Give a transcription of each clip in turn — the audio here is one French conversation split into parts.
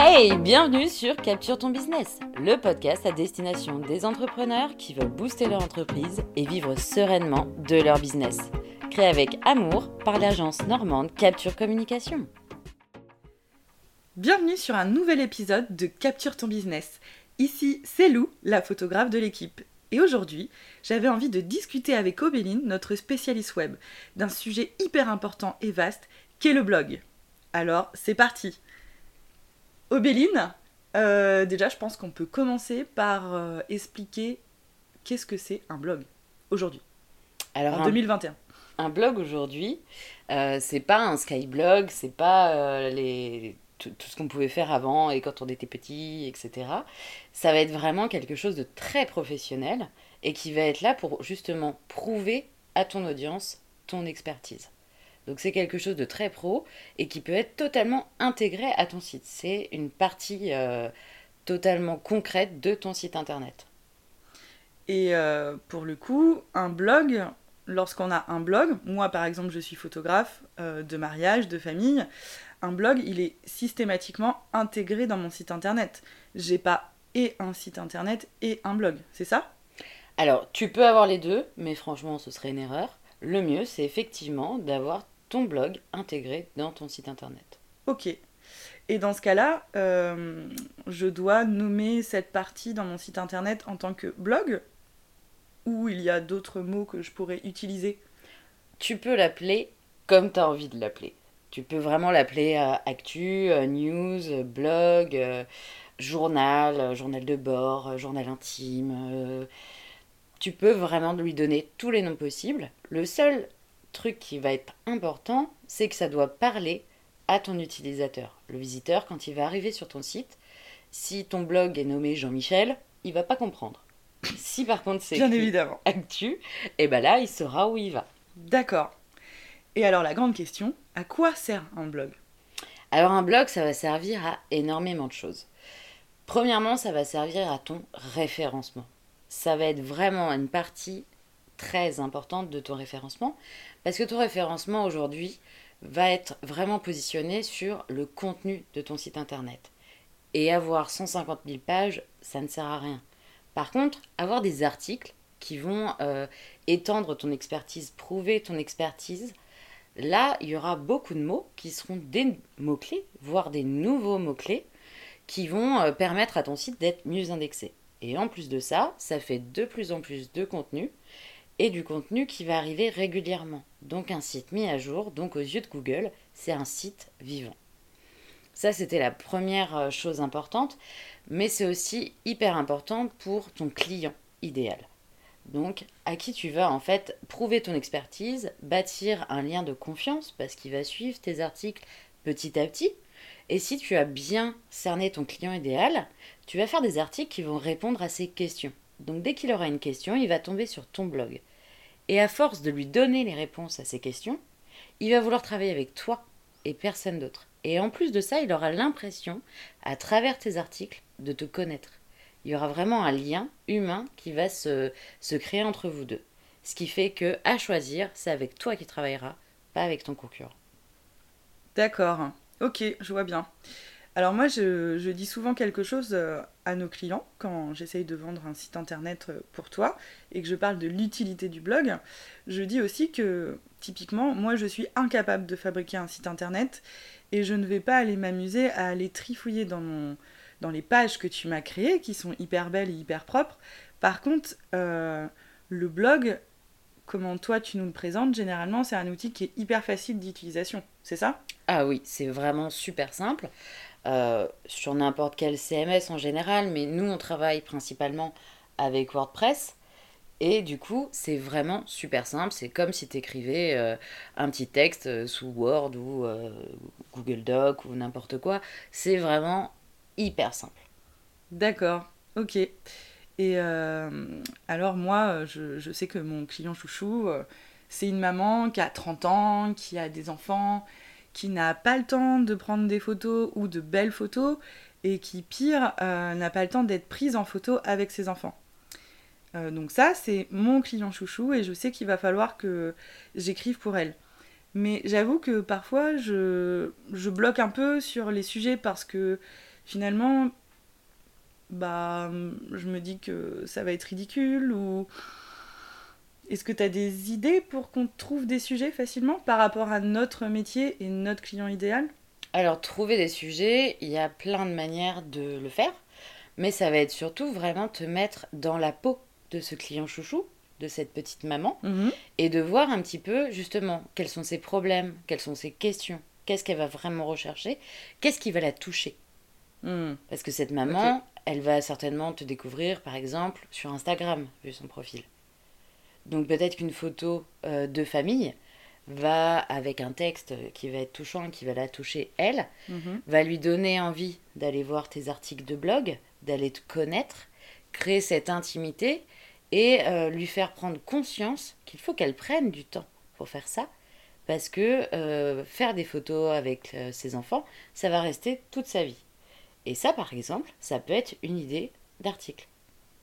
Hey, bienvenue sur Capture ton business, le podcast à destination des entrepreneurs qui veulent booster leur entreprise et vivre sereinement de leur business. Créé avec amour par l'agence normande Capture Communication. Bienvenue sur un nouvel épisode de Capture ton business. Ici, c'est Lou, la photographe de l'équipe. Et aujourd'hui, j'avais envie de discuter avec Obéline, notre spécialiste web, d'un sujet hyper important et vaste qu'est le blog. Alors, c'est parti Obéline, euh, déjà, je pense qu'on peut commencer par euh, expliquer qu'est-ce que c'est un blog aujourd'hui, Alors, en un, 2021. un blog aujourd'hui, euh, c'est pas un skyblog, c'est pas euh, les, tout, tout ce qu'on pouvait faire avant et quand on était petit, etc. Ça va être vraiment quelque chose de très professionnel et qui va être là pour justement prouver à ton audience ton expertise. Donc c'est quelque chose de très pro et qui peut être totalement intégré à ton site. C'est une partie euh, totalement concrète de ton site internet. Et euh, pour le coup, un blog, lorsqu'on a un blog, moi par exemple je suis photographe euh, de mariage, de famille, un blog il est systématiquement intégré dans mon site internet. J'ai pas et un site internet et un blog, c'est ça? Alors tu peux avoir les deux, mais franchement ce serait une erreur. Le mieux c'est effectivement d'avoir ton blog intégré dans ton site internet. Ok. Et dans ce cas-là, euh, je dois nommer cette partie dans mon site internet en tant que blog Ou il y a d'autres mots que je pourrais utiliser? Tu peux l'appeler comme tu as envie de l'appeler. Tu peux vraiment l'appeler euh, actu, euh, news, blog, journal, journal de bord, journal intime. tu peux vraiment lui donner tous les noms possibles. Le seul truc qui va être important, c'est que ça doit parler à ton utilisateur. Le visiteur, quand il va arriver sur ton site, si ton blog est nommé Jean-Michel, il va pas comprendre. Si par contre c'est Bien évidemment. actu, et ben là il saura où il va. D'accord. Et alors la grande question, à quoi sert un blog? Alors un blog, ça va servir à énormément de choses. Premièrement, ça va servir à ton référencement. Ça va être vraiment une partie très importante de ton référencement parce que ton référencement aujourd'hui va être vraiment positionné sur le contenu de ton site internet. Et avoir 150 000 pages, ça ne sert à rien. Par contre, avoir des articles qui vont euh, étendre ton expertise, prouver ton expertise, Là, il y aura beaucoup de mots qui seront des mots-clés, voire des nouveaux mots-clés, qui vont euh, permettre à ton site d'être mieux indexé. Et en plus de ça, ça fait de plus en plus de contenu, et du contenu qui va arriver régulièrement. Donc un site mis à jour, donc aux yeux de Google, c'est un site vivant. Ça, c'était la première euh, chose importante, mais c'est aussi hyper important pour ton client idéal. Donc, à qui tu vas en fait prouver ton expertise, bâtir un lien de confiance parce qu'il va suivre tes articles petit à petit. Et si tu as bien cerné ton client idéal, tu vas faire des articles qui vont répondre à ses questions. Donc, dès qu'il aura une question, il va tomber sur ton blog. Et à force de lui donner les réponses à ses questions, il va vouloir travailler avec toi et personne d'autre. Et en plus de ça, il aura l'impression, à travers tes articles, de te connaître il y aura vraiment un lien humain qui va se, créer entre vous deux. Ce qui fait que, à choisir, c'est avec toi qui travailleras, pas avec ton concurrent. D'accord. Ok, je vois bien. Alors moi, je, je dis souvent quelque chose euh, nos clients quand j'essaye de vendre un site internet euh, pour toi et que je parle de l'utilité du blog. Je dis aussi que, typiquement, moi, je suis incapable de fabriquer un site internet et je ne vais pas aller m'amuser à aller trifouiller dans les pages que tu m'as créées, qui sont hyper belles et hyper propres. Par contre, euh, le blog, comment toi tu nous le présentes, généralement, c'est un outil qui est hyper facile d'utilisation. C'est ça? Ah oui, c'est vraiment super simple. Euh, sur n'importe quel CMS en général, mais nous on travaille principalement avec WordPress. Et du coup, c'est vraiment super simple. C'est comme si tu écrivais euh, un petit texte euh, sous Word ou Google Doc ou n'importe quoi. C'est vraiment hyper simple. D'accord, ok. Et alors moi, je, je sais que mon client chouchou, c'est une maman qui a 30 ans, qui a des enfants, qui n'a pas le temps de prendre des photos ou de belles photos, et qui, pire, euh, n'a pas le temps d'être prise en photo avec ses enfants. Euh, donc ça, c'est mon client chouchou, et je sais qu'il va falloir que j'écrive pour elle. Mais j'avoue que parfois, je, je bloque un peu sur les sujets parce que finalement, bah, je me dis que ça va être ridicule ou est-ce que tu as des idées pour qu'on trouve des sujets facilement par rapport à notre métier et notre client idéal? Alors, trouver des sujets, il y a plein de manières de le faire, mais ça va être surtout vraiment te mettre dans la peau de ce client chouchou, de cette petite maman, Mhm. et de voir un petit peu justement quels sont ses problèmes, quelles sont ses questions, qu'est-ce qu'elle va vraiment rechercher, qu'est-ce qui va la toucher. Hmm. Parce que cette maman, elle va certainement te découvrir, par exemple, sur Instagram, vu son profil. Donc peut-être qu'une photo euh, de famille va, avec un texte qui va être touchant, qui va la toucher elle, Mhm. va lui donner envie d'aller voir tes articles de blog, d'aller te connaître, créer cette intimité et euh, lui faire prendre conscience qu'il faut qu'elle prenne du temps pour faire ça. Parce que euh, faire des photos avec ses enfants, ça va rester toute sa vie. Et ça, par exemple, ça peut être une idée d'article.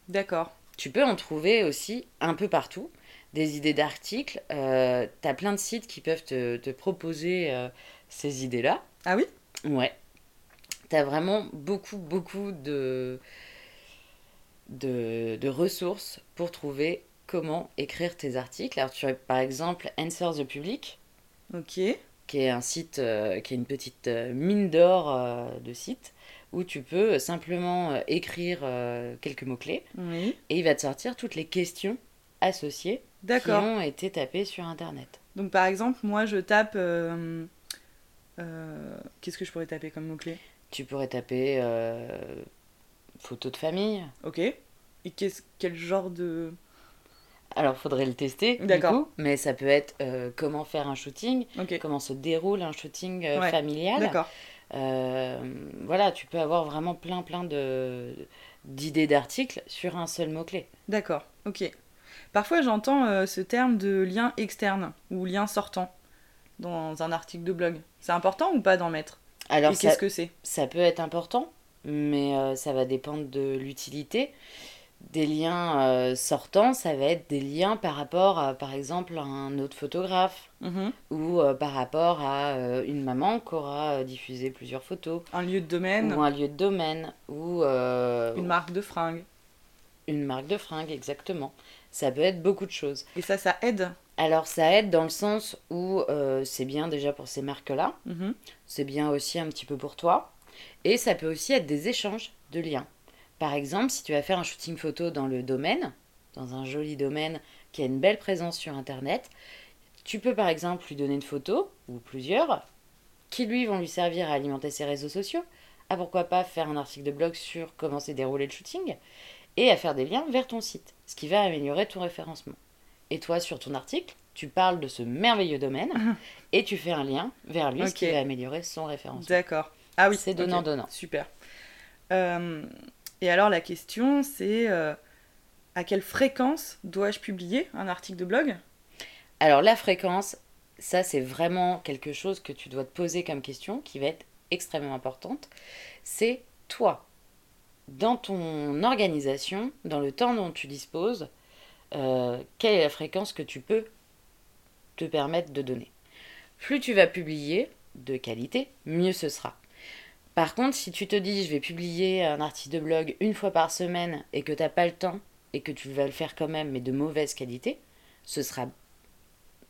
D'accord. Tu peux en trouver aussi un peu partout, des idées d'articles. Euh, tu as plein de sites qui peuvent te, te proposer euh, ces idées-là. Ah oui? Ouais. Tu as vraiment beaucoup, beaucoup de, de, de ressources pour trouver comment écrire tes articles. Alors, tu as par exemple Answer the Public, Ok. qui est un site, euh, qui est une petite euh, mine d'or de site, où tu peux simplement euh, écrire euh, quelques mots-clés Oui. et il va te sortir toutes les questions associées qui ont été tapées sur Internet. Donc par exemple, moi je tape. euh, euh, Qu'est-ce que je pourrais taper comme mot-clé? Tu pourrais taper euh, photo de famille. Ok. Et qu'est-ce- quel genre de. Alors, faudrait le tester, du D'accord. coup, mais ça peut être euh, comment faire un shooting, Ok. comment se déroule un shooting euh, Ouais. familial. D'accord. Euh, voilà, tu peux avoir vraiment plein, plein de d'idées d'articles sur un seul mot-clé. D'accord. Ok. Parfois j'entends euh, ce terme de lien externe ou lien sortant dans un article de blog. C'est important ou pas d'en mettre? Alors, Et ça, qu'est-ce que c'est? ça peut être important, mais euh, ça va dépendre de l'utilité. Des liens euh, sortants, ça va être des liens par rapport à, par exemple, à un autre photographe Mhm. ou euh, par rapport à euh, une maman qui aura euh, diffusé plusieurs photos. Un lieu de domaine, Ou un lieu de domaine, ou euh, une marque de fringues. une marque de fringues, exactement. Ça peut être beaucoup de choses. Et ça, ça aide. Alors ça aide dans le sens où c'est bien déjà pour ces marques-là, Mhm. c'est bien aussi un petit peu pour toi, et ça peut aussi être des échanges de liens. Par exemple, si tu vas faire un shooting photo dans le domaine, dans un joli domaine qui a une belle présence sur Internet, tu peux par exemple lui donner une photo, ou plusieurs, qui lui vont lui servir à alimenter ses réseaux sociaux, à pourquoi pas faire un article de blog sur comment s'est déroulé le shooting, et à faire des liens vers ton site, ce qui va améliorer ton référencement. Et toi, sur ton article, tu parles de ce merveilleux domaine, et tu fais un lien vers lui, ce qui va améliorer son référencement. D'accord. Ah oui, C'est donnant-donnant. Super. Euh, et alors la question, c'est euh, à quelle fréquence dois-je publier un article de blog? Alors la fréquence, ça c'est vraiment quelque chose que tu dois te poser comme question, qui va être extrêmement importante. C'est toi, dans ton organisation, dans le temps dont tu disposes, euh, quelle est la fréquence que tu peux te permettre de donner? Plus tu vas publier de qualité, mieux ce sera. Par contre, si tu te dis je vais publier un article de blog une fois par semaine et que tu n'as pas le temps et que tu vas le faire quand même mais de mauvaise qualité, ce sera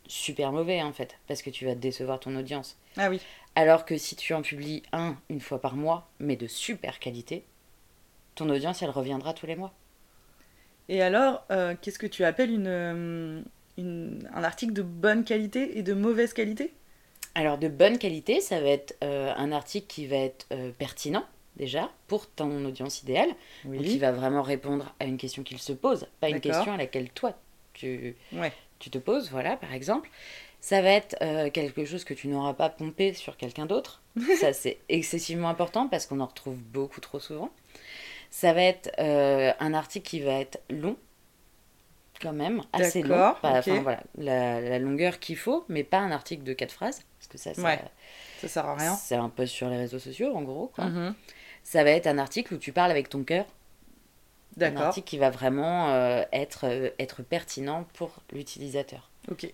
super mauvais en fait, parce que tu vas décevoir ton audience. Ah oui. Alors que si tu en publies un une fois par mois, mais de super qualité, ton audience elle reviendra tous les mois. Et alors, euh, qu'est-ce que tu appelles une, euh, une- un article de bonne qualité et de mauvaise qualité? Alors de bonne qualité, ça va être euh, un article qui va être euh, pertinent déjà pour ton audience idéale, donc qui va vraiment répondre à une question qu'il se pose, pas une question à laquelle toi tu, Ouais. Tu te poses, voilà par exemple. Ça va être euh, quelque chose que tu n'auras pas pompé sur quelqu'un d'autre. Ça c'est excessivement important parce qu'on en retrouve beaucoup trop souvent. Ça va être euh, un article qui va être long, quand même, assez long. Pas- enfin, voilà, la, la longueur qu'il faut, mais pas un article de quatre phrases, parce que ça, ça Ouais. Ça sert à rien. c'est un post sur les réseaux sociaux, en gros. quoi. Mhm. Ça va être un article où tu parles avec ton cœur. Un article qui va vraiment euh, être, euh, être pertinent pour l'utilisateur,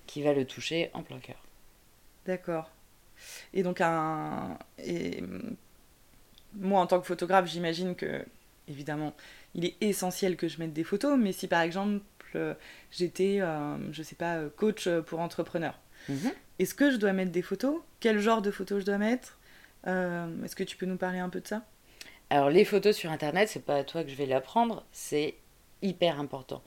qui va le toucher en plein cœur. D'accord. Et donc un et moi, en tant que photographe, j'imagine que, évidemment, il est essentiel que je mette des photos, mais si par exemple j'étais, je sais pas, coach pour entrepreneurs, Mhm. est-ce que je dois mettre des photos? Quel genre de photos je dois mettre? Euh, Est-ce que tu peux nous parler un peu de ça? Alors les photos sur internet, c'est pas à toi que je vais l'apprendre, c'est hyper important.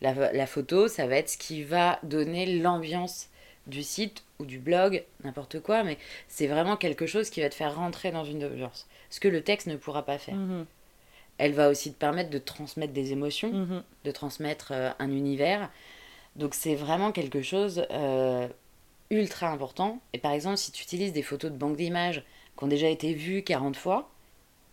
La, la photo, ça va être ce qui va donner l'ambiance du site ou du blog, n'importe quoi, mais c'est vraiment quelque chose qui va te faire rentrer dans une ambiance. Ce que le texte ne pourra pas faire. Mhm. Elle va aussi te permettre de transmettre des émotions, Mhm. de transmettre euh, un univers. Donc c'est vraiment quelque chose euh, ultra important. Et par exemple, si tu utilises des photos de banque d'images qui ont déjà été vues 40 fois,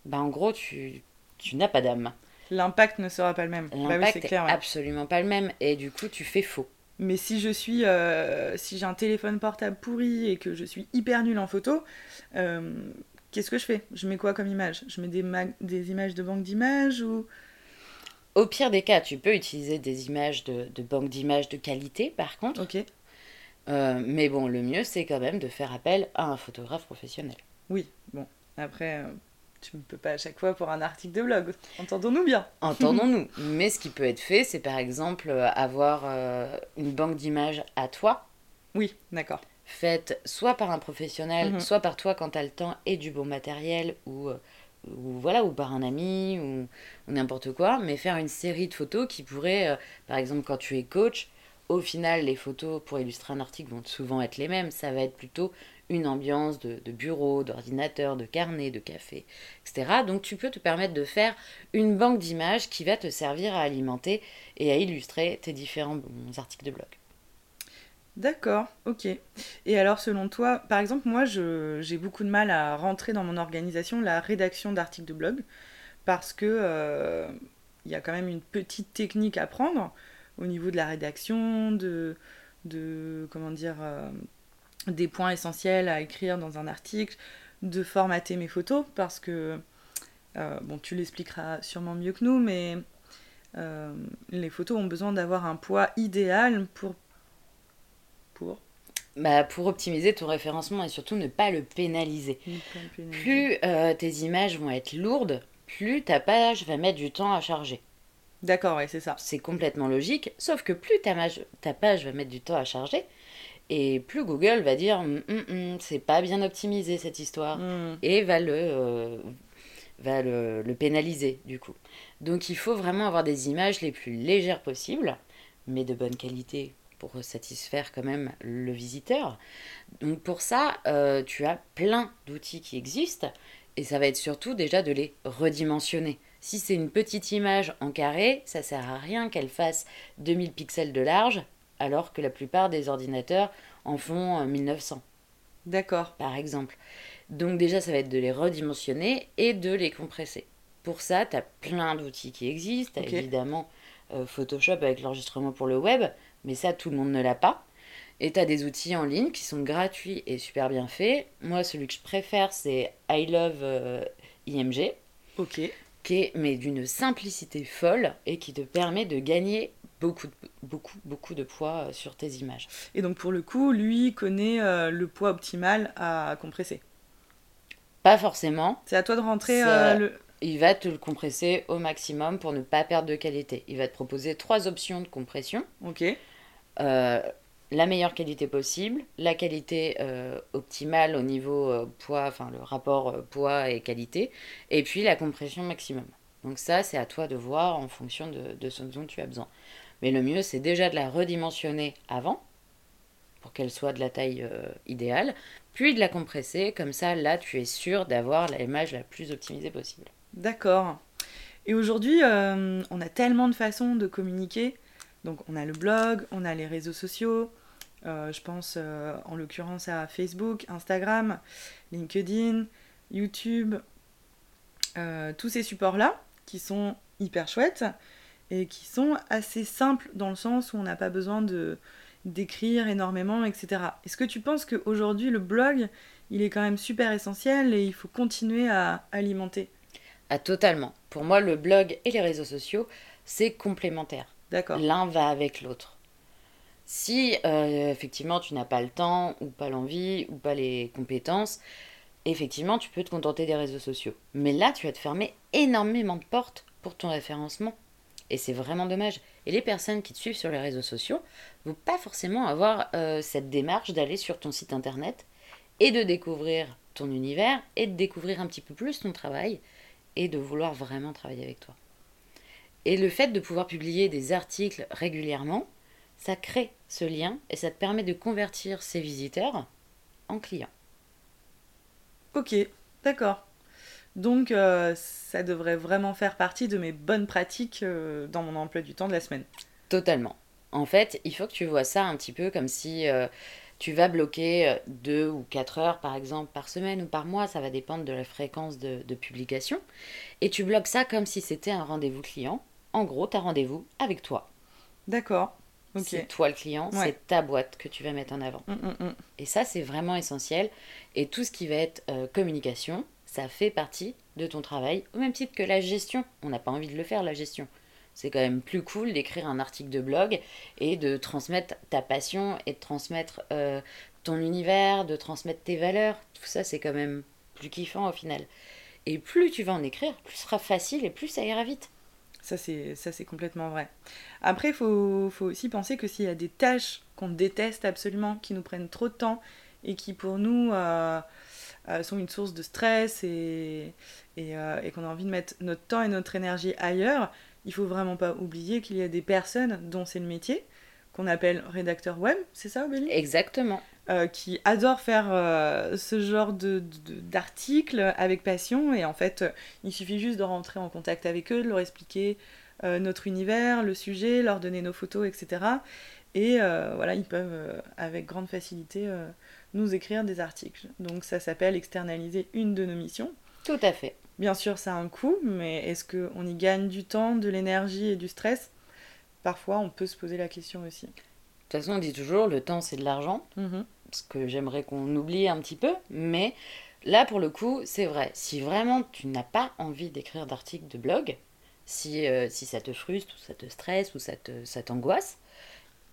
bah en gros, tu, tu n'as pas d'âme. L'impact ne sera pas le même. Bah oui, L'impact est clair. ouais. absolument pas le même. Et du coup, tu fais faux. Mais si je suis, euh, si j'ai un téléphone portable pourri et que je suis hyper nulle en photo, euh, qu'est-ce que je fais? Je mets quoi comme image? Je mets des, ma- des images de banque d'images ou? Au pire des cas, tu peux utiliser des images de, de banque d'images de qualité, par contre. Ok. Euh, mais bon, le mieux, c'est quand même de faire appel à un photographe professionnel. Oui. Bon. Après, tu ne peux pas à chaque fois pour un article de blog. Entendons-nous bien. Entendons-nous. Mais ce qui peut être fait, c'est par exemple euh, avoir euh, une banque d'images à toi, Oui, d'accord. faite soit par un professionnel, Mhm. soit par toi quand tu as le temps et du bon matériel, ou, euh, ou voilà, ou par un ami, ou, ou n'importe quoi, mais faire une série de photos qui pourraient, euh, par exemple, quand tu es coach, au final, les photos pour illustrer un article vont souvent être les mêmes. Ça va être plutôt une ambiance de, bureau, d'ordinateur, de carnet, de café, etc. Donc tu peux te permettre de faire une banque d'images qui va te servir à alimenter et à illustrer tes différents articles de blog. D'accord, ok. Et alors, selon toi, par exemple, moi, j'ai beaucoup de mal à rentrer dans mon organisation la rédaction d'articles de blog parce que euh, il y a quand même une petite technique à prendre au niveau de la rédaction, de, de comment dire, euh, des points essentiels à écrire dans un article, de formater mes photos parce que, euh, bon, tu l'expliqueras sûrement mieux que nous, mais euh, les photos ont besoin d'avoir un poids idéal pour pour Bah, pour optimiser ton référencement et surtout ne pas le pénaliser. Plus tes images vont être lourdes, plus ta page va mettre du temps à charger. D'accord, ouais, c'est ça. C'est complètement logique, sauf que plus ta, mage- ta page va mettre du temps à charger, et plus Google va dire Hum, hum, hum, c'est pas bien optimisé cette histoire, Hmm. et va le, euh, va le, le pénaliser du coup. Donc il faut vraiment avoir des images les plus légères possibles, mais de bonne qualité pour satisfaire quand même le visiteur. Donc pour ça, euh, tu as plein d'outils qui existent, et ça va être surtout déjà de les redimensionner. Si c'est une petite image en carré, ça sert à rien qu'elle fasse 2000 pixels de large, alors que la plupart des ordinateurs en font euh, 1900 D'accord. par exemple. Donc déjà, ça va être de les redimensionner et de les compresser. Pour ça, tu as plein d'outils qui existent. Évidemment euh, Photoshop avec l'enregistrement pour le web, mais ça, tout le monde ne l'a pas. Et tu as des outils en ligne qui sont gratuits et super bien faits. Moi, celui que je préfère, c'est I Love euh, IMG, Ok. Qui est mais d'une simplicité folle et qui te permet de gagner beaucoup, de- beaucoup, beaucoup de poids euh, sur tes images. Et donc pour le coup, lui connaît euh, le poids optimal à compresser. Pas forcément, C'est à toi de rentrer euh, le. il va te le compresser au maximum pour ne pas perdre de qualité. Il va te proposer trois options de compression. Ok. Euh, la meilleure qualité possible, la qualité euh, optimale au niveau euh, poids, enfin le rapport euh, poids et qualité, et puis la compression maximum. Donc ça, c'est à toi de voir en fonction de, de ce dont tu as besoin. Mais le mieux, c'est déjà de la redimensionner avant, pour qu'elle soit de la taille idéale, puis de la compresser, comme ça, là, tu es sûr d'avoir l'image la plus optimisée possible. D'accord. Et aujourd'hui, on a tellement de façons de communiquer. Donc on a le blog, on a les réseaux sociaux. Euh, je pense euh, en l'occurrence à Facebook, Instagram, LinkedIn, YouTube. euh, tous ces supports-là qui sont hyper chouettes et qui sont assez simples dans le sens où on n'a pas besoin de d'écrire énormément, etc. Est-ce que tu penses qu'aujourd'hui le blog, il est quand même super essentiel et il faut continuer à alimenter? Ah, totalement. Pour moi, le blog et les réseaux sociaux, c'est complémentaire. D'accord. L'un va avec l'autre. Si euh, effectivement tu n'as pas le temps ou pas l'envie ou pas les compétences, effectivement, tu peux te contenter des réseaux sociaux. Mais là, tu vas te fermer énormément de portes pour ton référencement. Et c'est vraiment dommage. Et les personnes qui te suivent sur les réseaux sociaux ne vont pas forcément avoir euh, cette démarche d'aller sur ton site internet et de découvrir ton univers et de découvrir un petit peu plus ton travail et de vouloir vraiment travailler avec toi. Et le fait de pouvoir publier des articles régulièrement, ça crée ce lien et ça te permet de convertir ces visiteurs en clients. Ok, d'accord. Donc euh, ça devrait vraiment faire partie de mes bonnes pratiques euh, dans mon emploi du temps de la semaine. Totalement. En fait, il faut que tu vois ça un petit peu comme si euh, tu vas bloquer deux ou quatre heures par exemple par semaine ou par mois, ça va dépendre de la fréquence de, de publication. Et tu bloques ça comme si c'était un rendez-vous client. En gros, tu as rendez-vous avec toi. D'accord. C'est toi le client, c'est ta boîte que tu vas mettre en avant. Mm, mm, mm. Et ça, c'est vraiment essentiel. Et tout ce qui va être euh, communication, ça fait partie de ton travail, au même titre que la gestion. On n'a pas envie de le faire, la gestion. C'est quand même plus cool d'écrire un article de blog et de transmettre ta passion et de transmettre euh, ton univers, de transmettre tes valeurs. Tout ça, c'est quand même plus kiffant au final. Et plus tu vas en écrire, plus ce sera facile et plus ça ira vite. Ça, c'est complètement vrai. Après, il faut, faut, aussi penser que s'il y a des tâches qu'on déteste absolument, qui nous prennent trop de temps et qui pour nous euh, euh, sont une source de stress et, euh, et qu'on a envie de mettre notre temps et notre énergie ailleurs, il faut vraiment pas oublier qu'il y a des personnes dont c'est le métier, qu'on appelle rédacteur web, c'est ça, Obélie Exactement. Euh, qui adorent faire euh, ce genre de, d'articles avec passion. Et en fait, il suffit juste de rentrer en contact avec eux, de leur expliquer euh, notre univers, le sujet, leur donner nos photos, etc. Et voilà, ils peuvent avec grande facilité nous écrire des articles. Donc ça s'appelle externaliser une de nos missions. Tout à fait. Bien sûr, ça a un coût, mais est-ce qu'on y gagne du temps, de l'énergie et du stress? Parfois, on peut se poser la question aussi. De toute façon, on dit toujours, le temps, c'est de l'argent. Mm-hmm que j'aimerais qu'on oublie un petit peu, mais là pour le coup, c'est vrai. Si vraiment tu n'as pas envie d'écrire d'articles de blog, si, euh, si ça te frustre ou ça te stresse ou ça t'angoisse,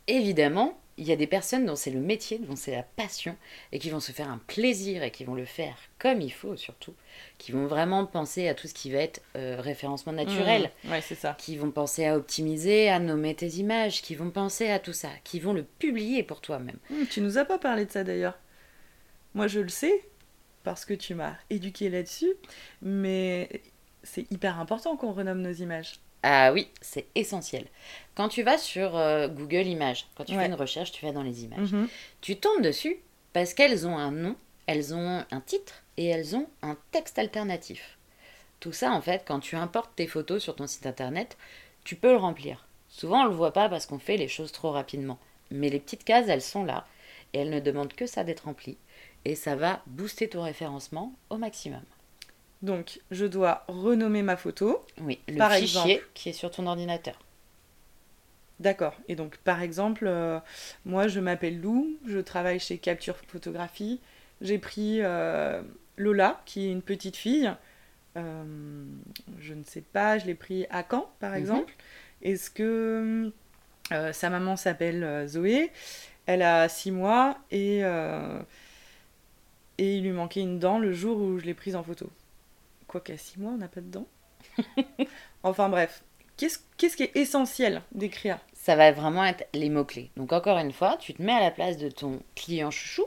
évidemment, il y a des personnes dont c'est le métier, dont c'est la passion, et qui vont se faire un plaisir et qui vont le faire comme il faut surtout, qui vont vraiment penser à tout ce qui va être euh, référencement naturel, mmh, ouais, c'est ça. qui vont penser à optimiser, à nommer tes images, qui vont penser à tout ça, qui vont le publier pour toi-même. Mmh, tu nous as pas parlé de ça d'ailleurs. Moi je le sais, parce que tu m'as éduqué là-dessus, mais c'est hyper important qu'on renomme nos images. Ah oui, c'est essentiel. Quand tu vas sur euh, Google Images, quand tu fais une recherche, tu vas dans les images. Mhm. Tu tombes dessus parce qu'elles ont un nom, elles ont un titre et elles ont un texte alternatif. Tout ça, en fait, quand tu importes tes photos sur ton site internet, tu peux le remplir. Souvent, on ne le voit pas parce qu'on fait les choses trop rapidement. Mais les petites cases, elles sont là et elles ne demandent que ça d'être remplies. Et ça va booster ton référencement au maximum. Donc, je dois renommer ma photo. Oui, le par fichier qui est sur ton ordinateur. D'accord. Et donc, par exemple, euh, moi, je m'appelle Lou, je travaille chez Capture Photographie. J'ai pris euh, Lola, qui est une petite fille. Euh, je ne sais pas, je l'ai pris à Caen, par mhm. exemple. Est-ce que sa maman s'appelle Zoé? Elle a six mois et, et il lui manquait une dent le jour où je l'ai prise en photo. Quoi qu'à six mois, on n'a pas de dents. enfin bref, qu'est-ce qui est essentiel d'écrire Ça va vraiment être les mots-clés. Donc encore une fois, tu te mets à la place de ton client chouchou.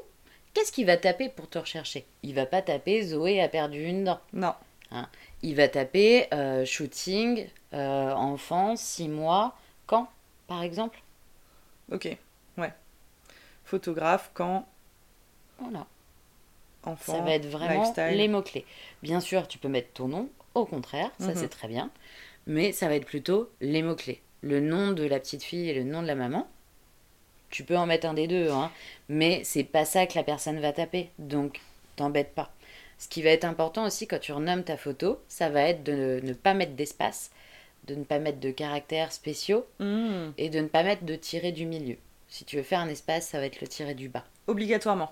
Qu'est-ce qu'il va taper pour te rechercher? Il va pas taper Zoé a perdu une dent. Non. Hein? Il va taper euh, shooting, euh, enfant, six mois, quand, par exemple? Ok, ouais. Photographe, quand? Voilà ça va être vraiment les mots-clés. Bien sûr, tu peux mettre ton nom, au contraire, ça mhm. c'est très bien. Mais ça va être plutôt les mots-clés. Le nom de la petite fille et le nom de la maman. Tu peux en mettre un des deux, hein, mais c'est pas ça que la personne va taper. Donc, t'embête pas. Ce qui va être important aussi quand tu renommes ta photo, ça va être de ne, pas mettre d'espace, de ne pas mettre de caractères spéciaux hmm. et de ne pas mettre de tiret du milieu. Si tu veux faire un espace, ça va être le tiret du bas. Obligatoirement.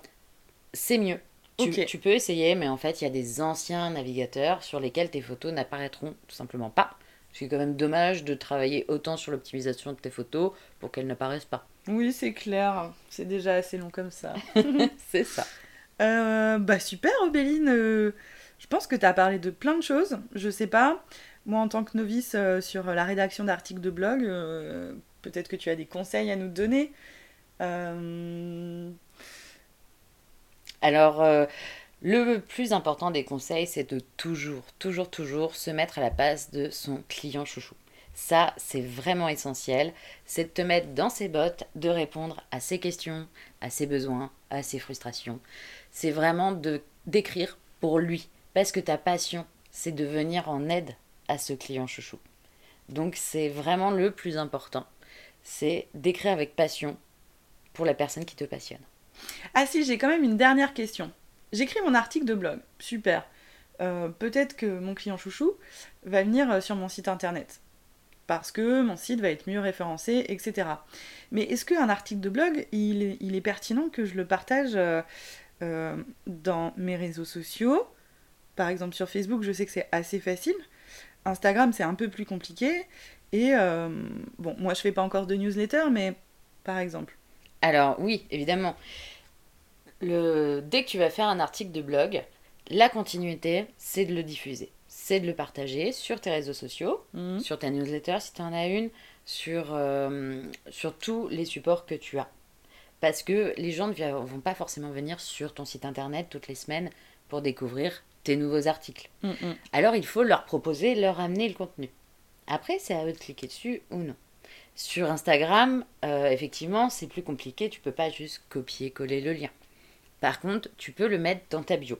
C'est mieux. Tu, peux essayer, mais en fait, il y a des anciens navigateurs sur lesquels tes photos n'apparaîtront tout simplement pas. C'est quand même dommage de travailler autant sur l'optimisation de tes photos pour qu'elles n'apparaissent pas. Oui, c'est clair. C'est déjà assez long comme ça. c'est ça. Euh, bah super, Obéline. euh, je pense que tu as parlé de plein de choses. Je sais pas. Moi, en tant que novice euh, sur la rédaction d'articles de blog, peut-être que tu as des conseils à nous donner. Alors, euh, le plus important des conseils, c'est de toujours, toujours, toujours se mettre à la place de son client chouchou. Ça, c'est vraiment essentiel. C'est de te mettre dans ses bottes, de répondre à ses questions, à ses besoins, à ses frustrations. C'est vraiment de d'écrire pour lui. Parce que ta passion, c'est de venir en aide à ce client chouchou. Donc, c'est vraiment le plus important. C'est d'écrire avec passion pour la personne qui te passionne. Ah si, j'ai quand même une dernière question. J'écris mon article de blog. Super. Euh, peut-être que mon client chouchou va venir euh, sur mon site internet. Parce que mon site va être mieux référencé, etc. Mais est-ce qu'un article de blog, il est, pertinent que je le partage euh, dans mes réseaux sociaux? Par exemple sur Facebook, je sais que c'est assez facile. Instagram, c'est un peu plus compliqué. Et bon, moi je fais pas encore de newsletter, mais par exemple. Alors oui, évidemment. Le... Dès que tu vas faire un article de blog, la continuité, c'est de le diffuser. C'est de le partager sur tes réseaux sociaux, Mhm. sur ta newsletter si tu en as une, sur, euh, sur tous les supports que tu as. Parce que les gens ne vont pas forcément venir sur ton site internet toutes les semaines pour découvrir tes nouveaux articles. Mhm. Alors il faut leur proposer, leur amener le contenu. Après, c'est à eux de cliquer dessus ou non. Sur Instagram, euh, effectivement, c'est plus compliqué, tu peux pas juste copier-coller le lien. Par contre, tu peux le mettre dans ta bio.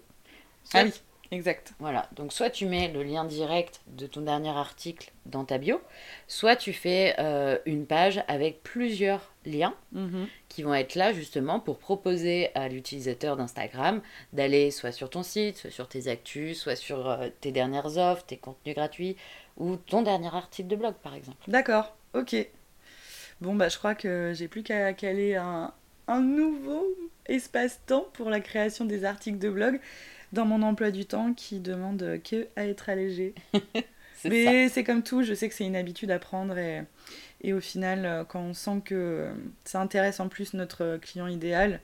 Soit- Ah oui, exact. Voilà, donc soit tu mets le lien direct de ton dernier article dans ta bio, soit tu fais euh, une page avec plusieurs liens Mhm. qui vont être là justement pour proposer à l'utilisateur d'Instagram d'aller soit sur ton site, soit sur tes actus, soit sur euh, tes dernières offres, tes contenus gratuits ou ton dernier article de blog par exemple. D'accord, ok. Bon, bah, je crois que j'ai plus qu'à caler un, un nouveau espace-temps pour la création des articles de blog dans mon emploi du temps qui demande que à être allégé. Mais c'est comme tout, je sais que c'est une habitude à prendre et, et au final, quand on sent que ça intéresse en plus notre client idéal,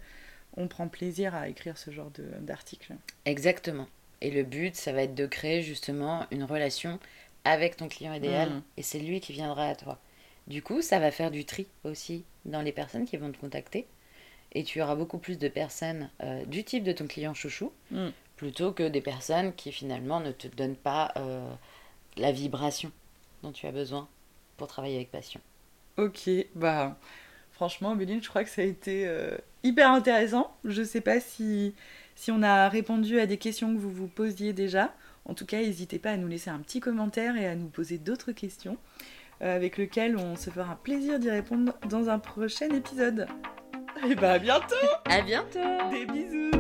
on prend plaisir à écrire ce genre d'article. Exactement. Et le but, ça va être de créer justement une relation avec ton client idéal Mhm. et c'est lui qui viendra à toi. Du coup, ça va faire du tri aussi dans les personnes qui vont te contacter et tu auras beaucoup plus de personnes euh, du type de ton client chouchou Mm. plutôt que des personnes qui finalement ne te donnent pas euh, la vibration dont tu as besoin pour travailler avec passion. Ok, bah franchement, Béline, je crois que ça a été euh, hyper intéressant. Je sais pas si, si on a répondu à des questions que vous vous posiez déjà. En tout cas, n'hésitez pas à nous laisser un petit commentaire et à nous poser d'autres questions avec lesquelles on se fera un plaisir d'y répondre dans un prochain épisode. Et bah à bientôt. À bientôt. Des bisous